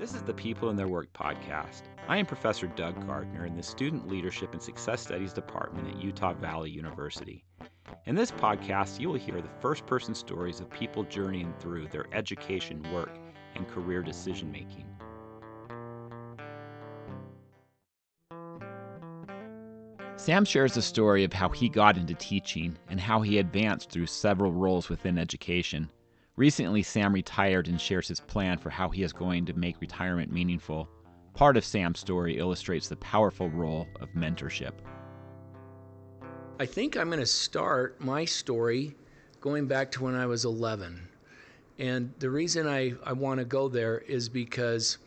This is the People and Their Work podcast. I am Professor Doug Gardner in the Student Leadership and Success Studies Department at Utah Valley University. In this podcast, you will hear the first person stories of people journeying through their education, work, and career decision making. Sam shares the story of how he got into teaching and how he advanced through several roles within education. Recently, Sam retired and shares his plan for how he is going to make retirement meaningful. Part of Sam's story illustrates the powerful role of mentorship. I think I'm going to start my story going back to when I was 11. And the reason I, I want to go there is because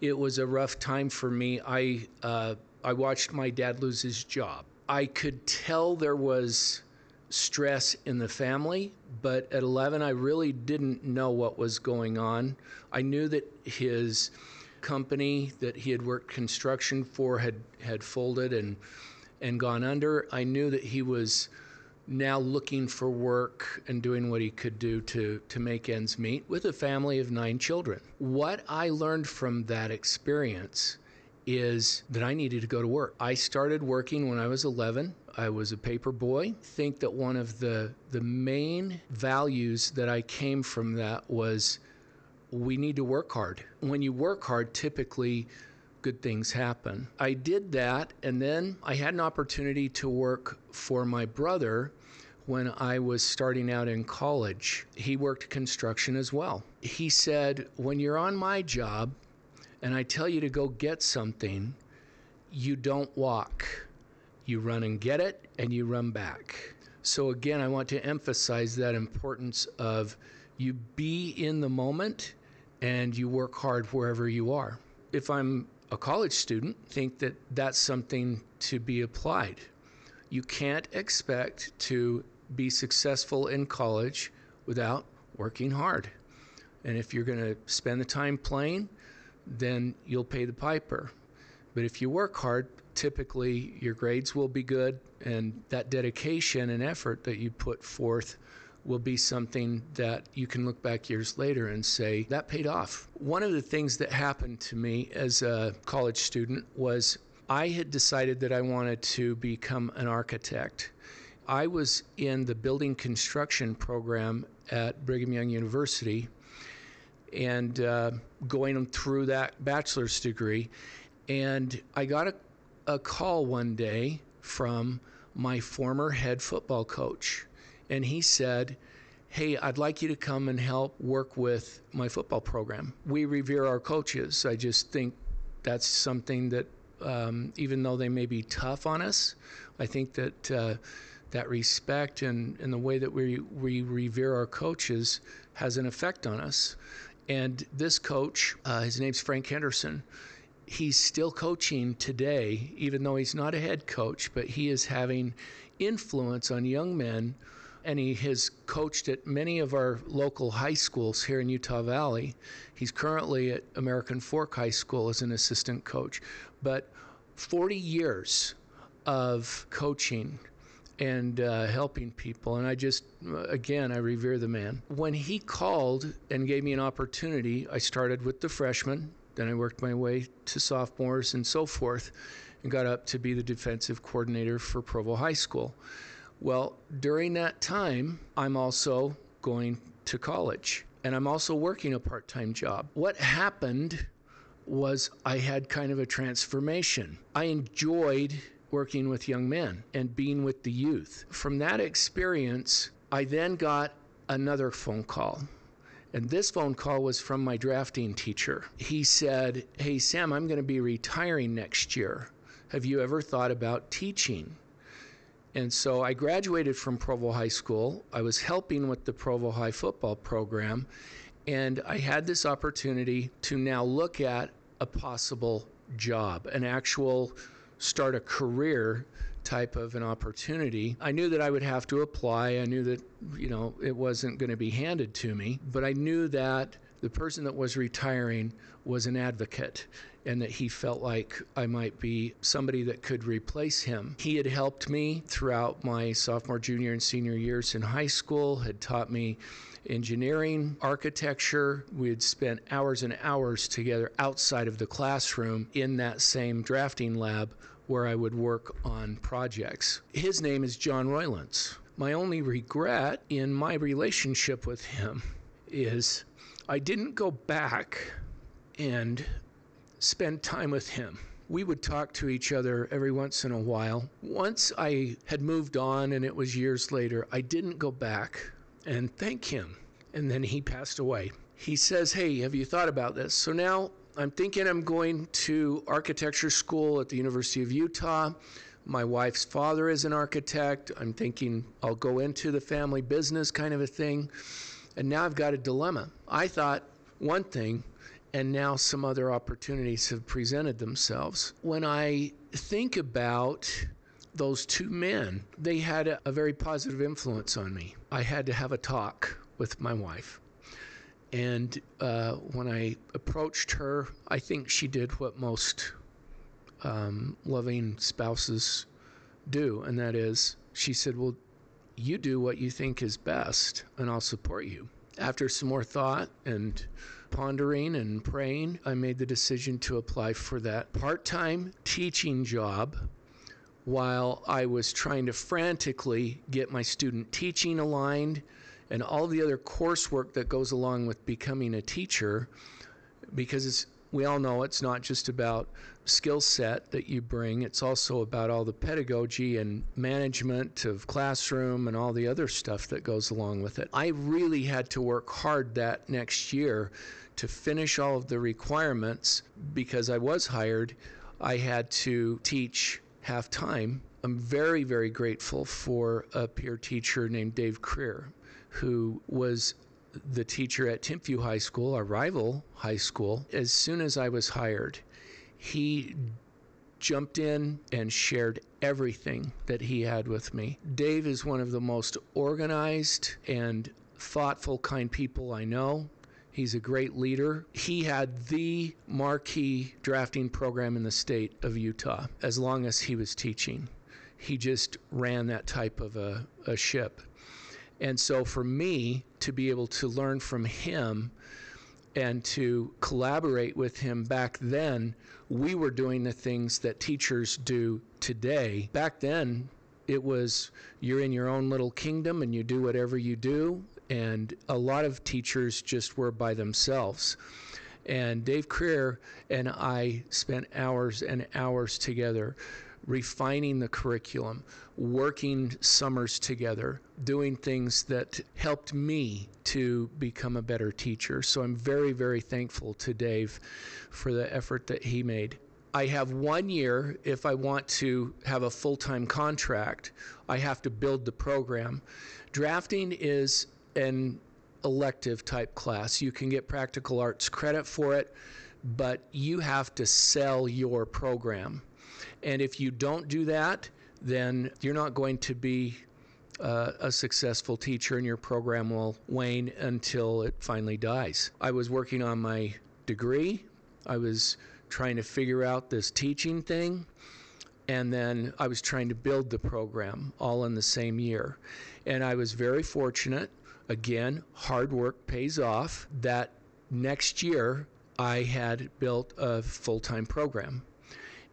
it was a rough time for me. I, uh, I watched my dad lose his job. I could tell there was stress in the family, but at 11, I really didn't know what was going on. I knew that his company that he had worked construction for had, had folded and, and gone under. I knew that he was now looking for work and doing what he could do to, to make ends meet with a family of nine children. What I learned from that experience is that I needed to go to work. I started working when I was 11. I was a paper boy. Think that one of the the main values that I came from that was we need to work hard. When you work hard, typically good things happen. I did that and then I had an opportunity to work for my brother when I was starting out in college. He worked construction as well. He said, "When you're on my job, and I tell you to go get something, you don't walk. You run and get it, and you run back. So, again, I want to emphasize that importance of you be in the moment and you work hard wherever you are. If I'm a college student, think that that's something to be applied. You can't expect to be successful in college without working hard. And if you're going to spend the time playing, then you'll pay the piper. But if you work hard, typically your grades will be good, and that dedication and effort that you put forth will be something that you can look back years later and say, that paid off. One of the things that happened to me as a college student was I had decided that I wanted to become an architect. I was in the building construction program at Brigham Young University and uh, going through that bachelor's degree. And I got a, a call one day from my former head football coach. And he said, Hey, I'd like you to come and help work with my football program. We revere our coaches. I just think that's something that, um, even though they may be tough on us, I think that uh, that respect and, and the way that we, we revere our coaches has an effect on us. And this coach, uh, his name's Frank Henderson, he's still coaching today, even though he's not a head coach, but he is having influence on young men. And he has coached at many of our local high schools here in Utah Valley. He's currently at American Fork High School as an assistant coach. But 40 years of coaching and uh, helping people. And I just, again, I revere the man. When he called and gave me an opportunity, I started with the freshmen, then I worked my way to sophomores and so forth, and got up to be the defensive coordinator for Provo High School. Well, during that time, I'm also going to college and I'm also working a part time job. What happened was I had kind of a transformation. I enjoyed working with young men and being with the youth. From that experience, I then got another phone call. And this phone call was from my drafting teacher. He said, Hey, Sam, I'm going to be retiring next year. Have you ever thought about teaching? And so I graduated from Provo High School. I was helping with the Provo High football program. And I had this opportunity to now look at a possible job, an actual start a career type of an opportunity. I knew that I would have to apply. I knew that, you know, it wasn't going to be handed to me, but I knew that the person that was retiring was an advocate and that he felt like I might be somebody that could replace him. He had helped me throughout my sophomore, junior, and senior years in high school, had taught me engineering, architecture. We had spent hours and hours together outside of the classroom in that same drafting lab where I would work on projects. His name is John Roylance. My only regret in my relationship with him is I didn't go back and spend time with him. We would talk to each other every once in a while. Once I had moved on and it was years later, I didn't go back and thank him. And then he passed away. He says, Hey, have you thought about this? So now I'm thinking I'm going to architecture school at the University of Utah. My wife's father is an architect. I'm thinking I'll go into the family business kind of a thing. And now I've got a dilemma. I thought one thing, and now some other opportunities have presented themselves. When I think about those two men, they had a, a very positive influence on me. I had to have a talk with my wife. And uh, when I approached her, I think she did what most um, loving spouses do, and that is, she said, Well, you do what you think is best, and I'll support you. After some more thought and pondering and praying, I made the decision to apply for that part time teaching job while I was trying to frantically get my student teaching aligned and all the other coursework that goes along with becoming a teacher because we all know it's not just about skill set that you bring it's also about all the pedagogy and management of classroom and all the other stuff that goes along with it. I really had to work hard that next year to finish all of the requirements because i was hired i had to teach half time. I'm very very grateful for a peer teacher named dave creer who was the teacher at Timpview High School, our rival high school, as soon as I was hired, he jumped in and shared everything that he had with me. Dave is one of the most organized and thoughtful, kind people I know. He's a great leader. He had the marquee drafting program in the state of Utah as long as he was teaching. He just ran that type of a, a ship. And so for me to be able to learn from him and to collaborate with him back then, we were doing the things that teachers do today. Back then, it was you're in your own little kingdom and you do whatever you do. And a lot of teachers just were by themselves. And Dave Creer and I spent hours and hours together refining the curriculum, working summers together, doing things that helped me to become a better teacher. So I'm very, very thankful to Dave for the effort that he made. I have one year if I want to have a full time contract, I have to build the program. Drafting is an elective type class. You can get practical arts credit for it, but you have to sell your program. And if you don't do that, then you're not going to be uh, a successful teacher and your program will wane until it finally dies. I was working on my degree. I was trying to figure out this teaching thing. And then I was trying to build the program all in the same year. And I was very fortunate. Again, hard work pays off. That next year, I had built a full time program.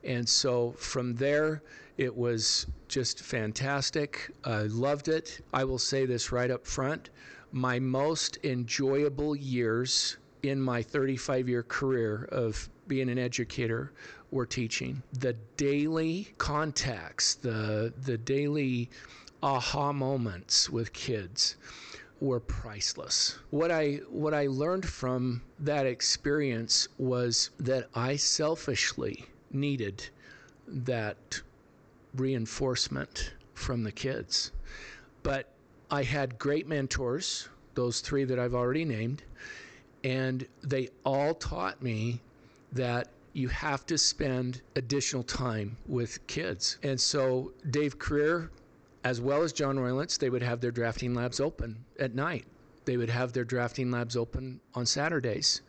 And so from there, it was just fantastic. I loved it. I will say this right up front my most enjoyable years in my 35 year career of being an educator were teaching. The daily contacts, the, the daily aha moments with kids were priceless. What I what I learned from that experience was that I selfishly needed that reinforcement from the kids. But I had great mentors, those three that I've already named, and they all taught me that you have to spend additional time with kids. And so Dave Creer, as well as John Roylance, they would have their drafting labs open at night. They would have their drafting labs open on Saturdays.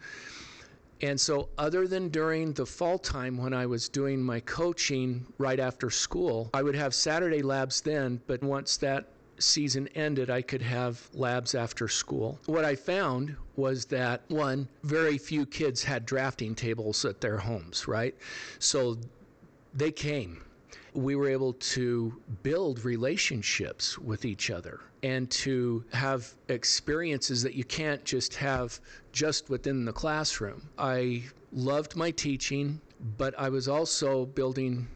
And so, other than during the fall time when I was doing my coaching right after school, I would have Saturday labs then, but once that season ended, I could have labs after school. What I found was that one, very few kids had drafting tables at their homes, right? So they came. We were able to build relationships with each other and to have experiences that you can't just have just within the classroom. I loved my teaching, but I was also building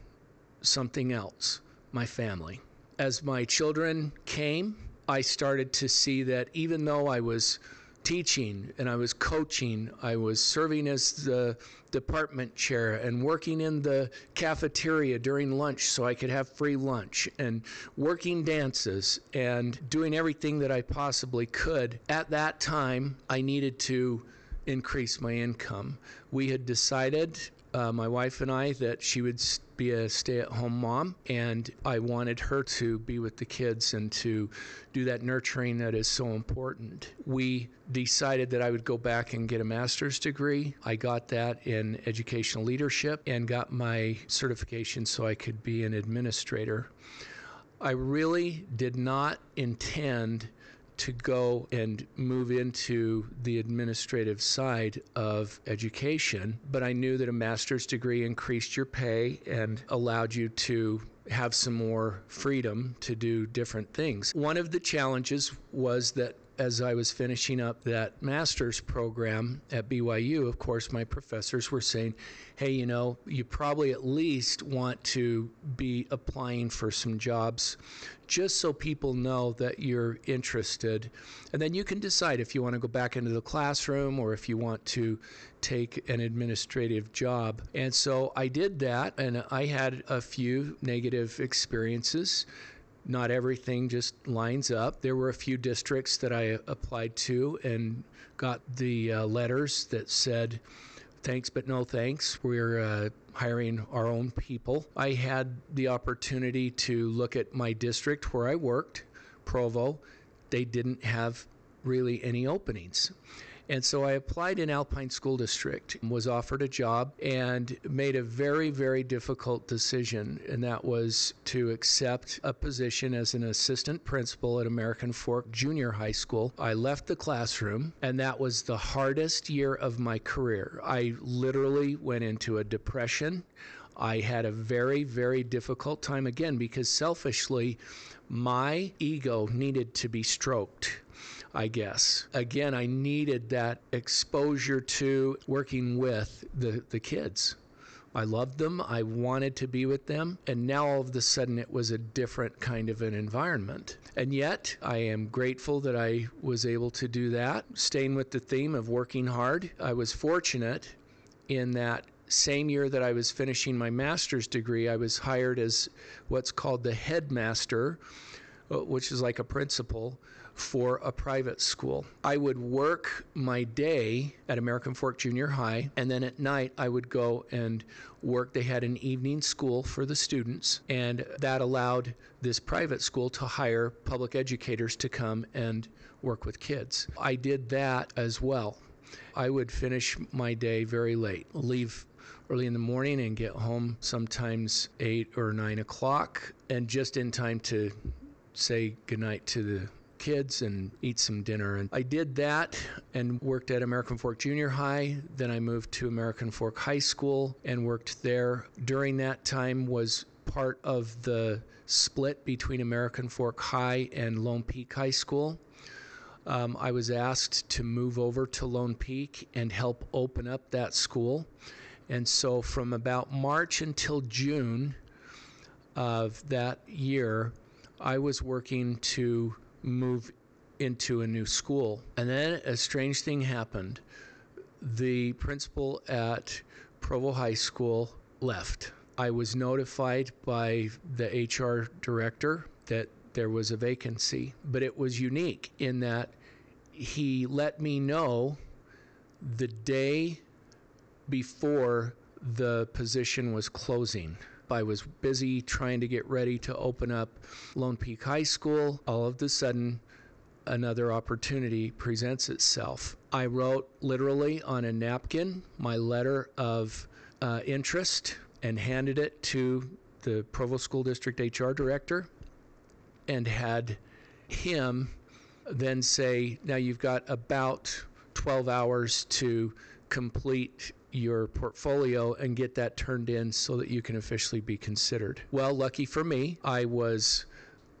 something else my family. As my children came, I started to see that even though I was teaching and I was coaching, I was serving as the department chair and working in the cafeteria during lunch so I could have free lunch and working dances and doing everything that I possibly could. At that time, I needed to increase my income. We had decided uh, my wife and I that she would be a stay at home mom, and I wanted her to be with the kids and to do that nurturing that is so important. We decided that I would go back and get a master's degree. I got that in educational leadership and got my certification so I could be an administrator. I really did not intend to go and move into the administrative side of education, but I knew that a master's degree increased your pay and allowed you to have some more freedom to do different things. One of the challenges was that as I was finishing up that master's program at BYU, of course, my professors were saying, hey, you know, you probably at least want to be applying for some jobs just so people know that you're interested. And then you can decide if you want to go back into the classroom or if you want to take an administrative job. And so I did that, and I had a few negative experiences not everything just lines up. There were a few districts that I applied to and got the uh, letters that said, thanks but no thanks. We're uh, hiring our own people. I had the opportunity to look at my district where I worked, Provo. They didn't have really any openings. And so I applied in Alpine School District, was offered a job, and made a very, very difficult decision. And that was to accept a position as an assistant principal at American Fork Junior High School. I left the classroom, and that was the hardest year of my career. I literally went into a depression. I had a very, very difficult time again because selfishly, my ego needed to be stroked I guess. Again, I needed that exposure to working with the, the kids. I loved them. I wanted to be with them. And now all of a sudden it was a different kind of an environment. And yet I am grateful that I was able to do that. Staying with the theme of working hard, I was fortunate in that same year that I was finishing my master's degree, I was hired as what's called the headmaster, uh, which is like a principal for a private school. I would work my day at American Fork Junior High, and then at night I would go and work. They had an evening school for the students, and that allowed this private school to hire public educators to come and work with kids. I did that as well. I would finish my day very late, leave early in the morning and get home sometimes 8 or 9 o'clock, and just in time to say goodnight to the kids and eat some dinner. And I did that and worked at American Fork Junior High. Then I moved to American Fork High School and worked there. During that time was part of the split between American Fork High and Lone Peak High School. Um, I was asked to move over to Lone Peak and help open up that school. And so from about March until June of that year, I was working to move into a new school. And then a strange thing happened. The principal at Provo High School left. I was notified by the HR director that there was a vacancy, but it was unique in that he let me know the day before the position was closing. I was busy trying to get ready to open up Lone Peak High School. All of a sudden, another opportunity presents itself. I wrote literally on a napkin my letter of uh, interest and handed it to the Provo School District HR director and had him then say, now you've got about 12 hours to complete your portfolio and get that turned in so that you can officially be considered. Well, lucky for me, I was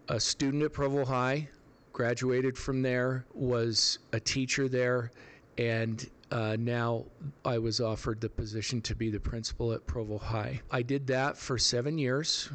a student at Provo High, graduated from there, was a teacher there, and uh, now I was offered the position to be the principal at Provo High. I did that for seven years,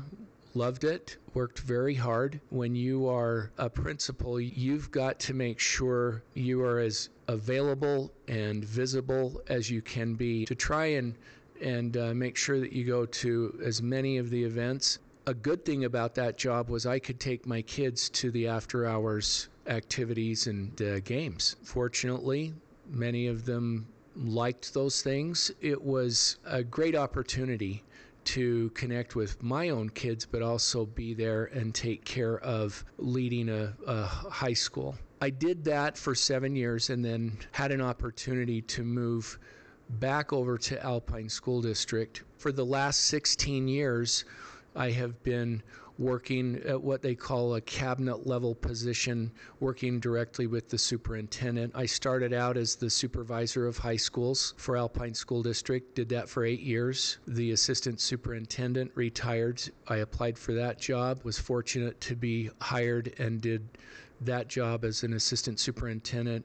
loved it, worked very hard. When you are a principal, you've got to make sure you are as available and visible as you can be to try and and uh, make sure that you go to as many of the events. A good thing about that job was I could take my kids to the after hours activities and uh, games. Fortunately, many of them liked those things. It was a great opportunity to connect with my own kids, but also be there and take care of leading a, a high school. I did that for seven years and then had an opportunity to move back over to Alpine School District. For the last 16 years, I have been working at what they call a cabinet level position, working directly with the superintendent. I started out as the supervisor of high schools for Alpine School District, did that for eight years. The assistant superintendent retired. I applied for that job, was fortunate to be hired and did that job as an assistant superintendent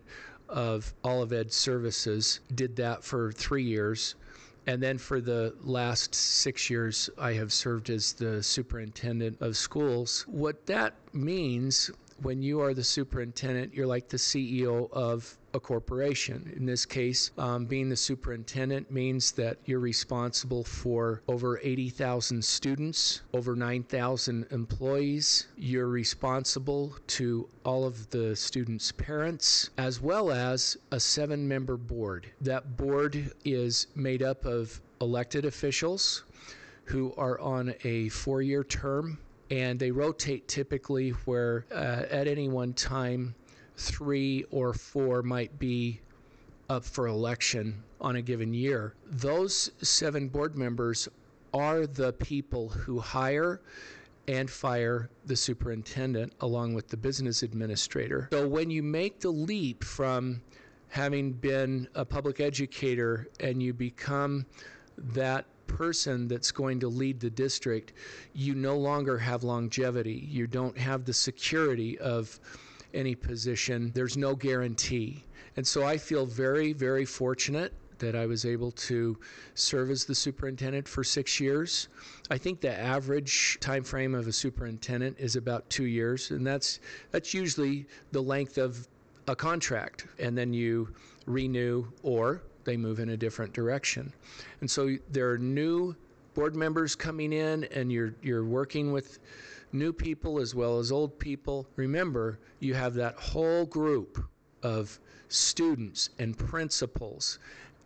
of Olive Ed Services. Did that for three years. And then for the last six years, I have served as the superintendent of schools. What that means when you are the superintendent, you're like the CEO of a corporation. In this case, um, being the superintendent means that you're responsible for over 80,000 students, over 9,000 employees. You're responsible to all of the students' parents, as well as a seven member board. That board is made up of elected officials who are on a four year term and they rotate typically where uh, at any one time three or four might be up for election on a given year. Those seven board members are the people who hire and fire the superintendent along with the business administrator. So when you make the leap from having been a public educator and you become that person that's going to lead the district, you no longer have longevity. You don't have the security of any position. There's no guarantee. And so I feel very, very fortunate that I was able to serve as the superintendent for six years. I think the average time frame of a superintendent is about two years, and that's that's usually the length of a contract. And then you renew or they move in a different direction. And so there are new board members coming in, and you're you're working with new people as well as old people. Remember, you have that whole group of students and principals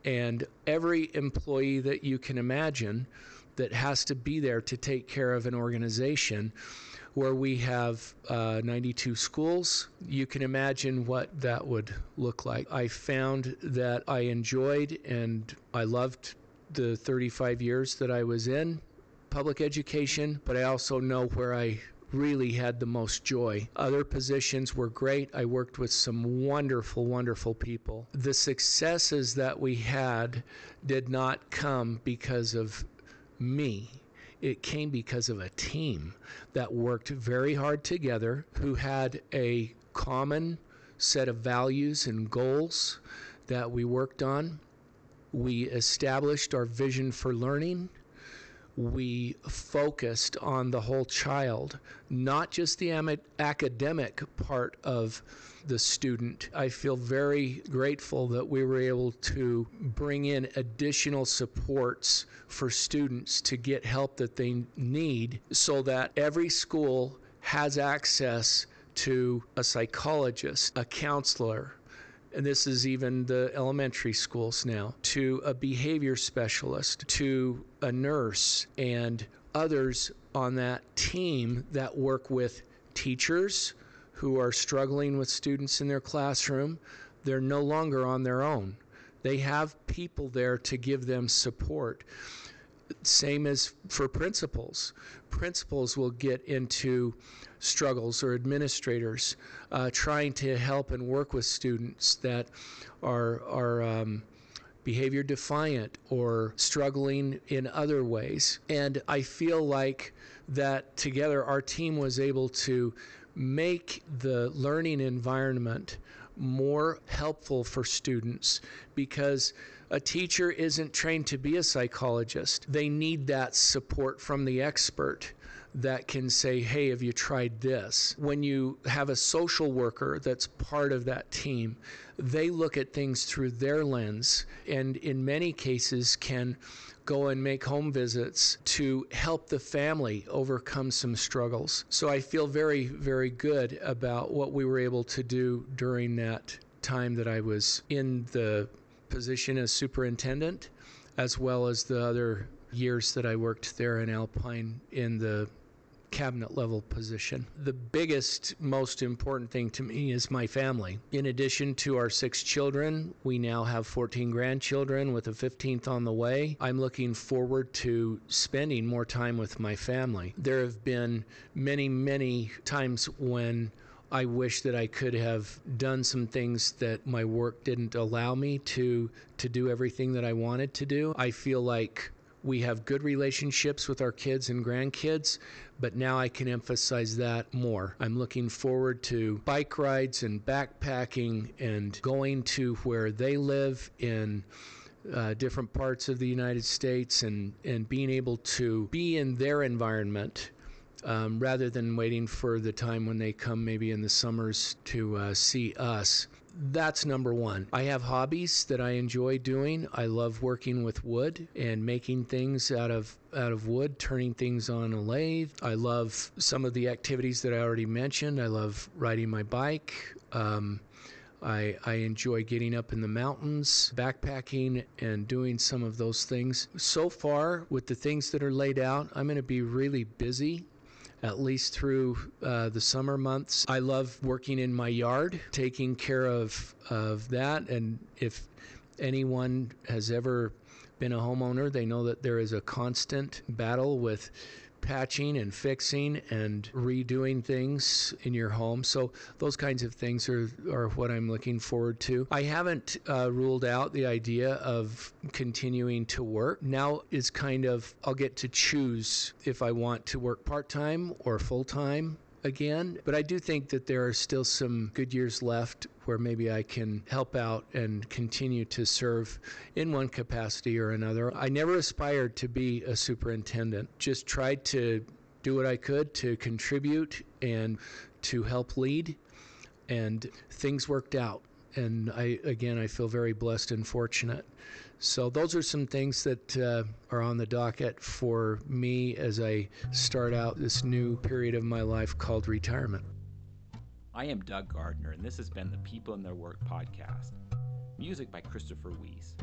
and every employee that you can imagine that has to be there to take care of an organization where we have uh, 92 schools. You can imagine what that would look like. I found that I enjoyed and I loved the 35 years that I was in public education, but I also know where I really had the most joy. Other positions were great. I worked with some wonderful, wonderful people. The successes that we had did not come because of me. It came because of a team that worked very hard together, who had a common set of values and goals that we worked on. We established our vision for learning we focused on the whole child, not just the am- academic part of the student. I feel very grateful that we were able to bring in additional supports for students to get help that they need so that every school has access to a psychologist, a counselor, and this is even the elementary schools now, to a behavior specialist, to a nurse, and others on that team that work with teachers who are struggling with students in their classroom. They're no longer on their own. They have people there to give them support. Same as for principals. Principals will get into struggles or administrators uh, trying to help and work with students that are, are um, behavior defiant or struggling in other ways. And I feel like that together our team was able to make the learning environment more helpful for students because a teacher isn't trained to be a psychologist. They need that support from the expert that can say, hey, have you tried this? When you have a social worker that's part of that team, they look at things through their lens and in many cases can go and make home visits to help the family overcome some struggles. So I feel very, very good about what we were able to do during that time that I was in the position as superintendent, as well as the other years that I worked there in Alpine in the cabinet level position. The biggest, most important thing to me is my family. In addition to our six children, we now have 14 grandchildren with a 15th on the way. I'm looking forward to spending more time with my family. There have been many, many times when I wish that I could have done some things that my work didn't allow me to to do everything that I wanted to do. I feel like we have good relationships with our kids and grandkids, but now I can emphasize that more. I'm looking forward to bike rides and backpacking and going to where they live in uh, different parts of the United States and, and being able to be in their environment um, rather than waiting for the time when they come maybe in the summers to uh, see us. That's number one. I have hobbies that I enjoy doing. I love working with wood and making things out of out of wood, turning things on a lathe. I love some of the activities that I already mentioned. I love riding my bike. Um, I, I enjoy getting up in the mountains, backpacking, and doing some of those things. So far, with the things that are laid out, I'm going to be really busy at least through uh, the summer months. I love working in my yard, taking care of, of that. And if anyone has ever been a homeowner, they know that there is a constant battle with patching and fixing and redoing things in your home. So those kinds of things are, are what I'm looking forward to. I haven't uh, ruled out the idea of continuing to work. Now is kind of, I'll get to choose if I want to work part time or full time again. But I do think that there are still some good years left where maybe I can help out and continue to serve in one capacity or another. I never aspired to be a superintendent, just tried to do what I could to contribute and to help lead, and things worked out. And I, again, I feel very blessed and fortunate. So those are some things that uh, are on the docket for me as I start out this new period of my life called retirement. I am Doug Gardner, and this has been the People and Their Work podcast. Music by Christopher Weiss.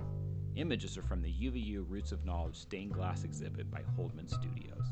Images are from the UVU Roots of Knowledge stained glass exhibit by Holdman Studios.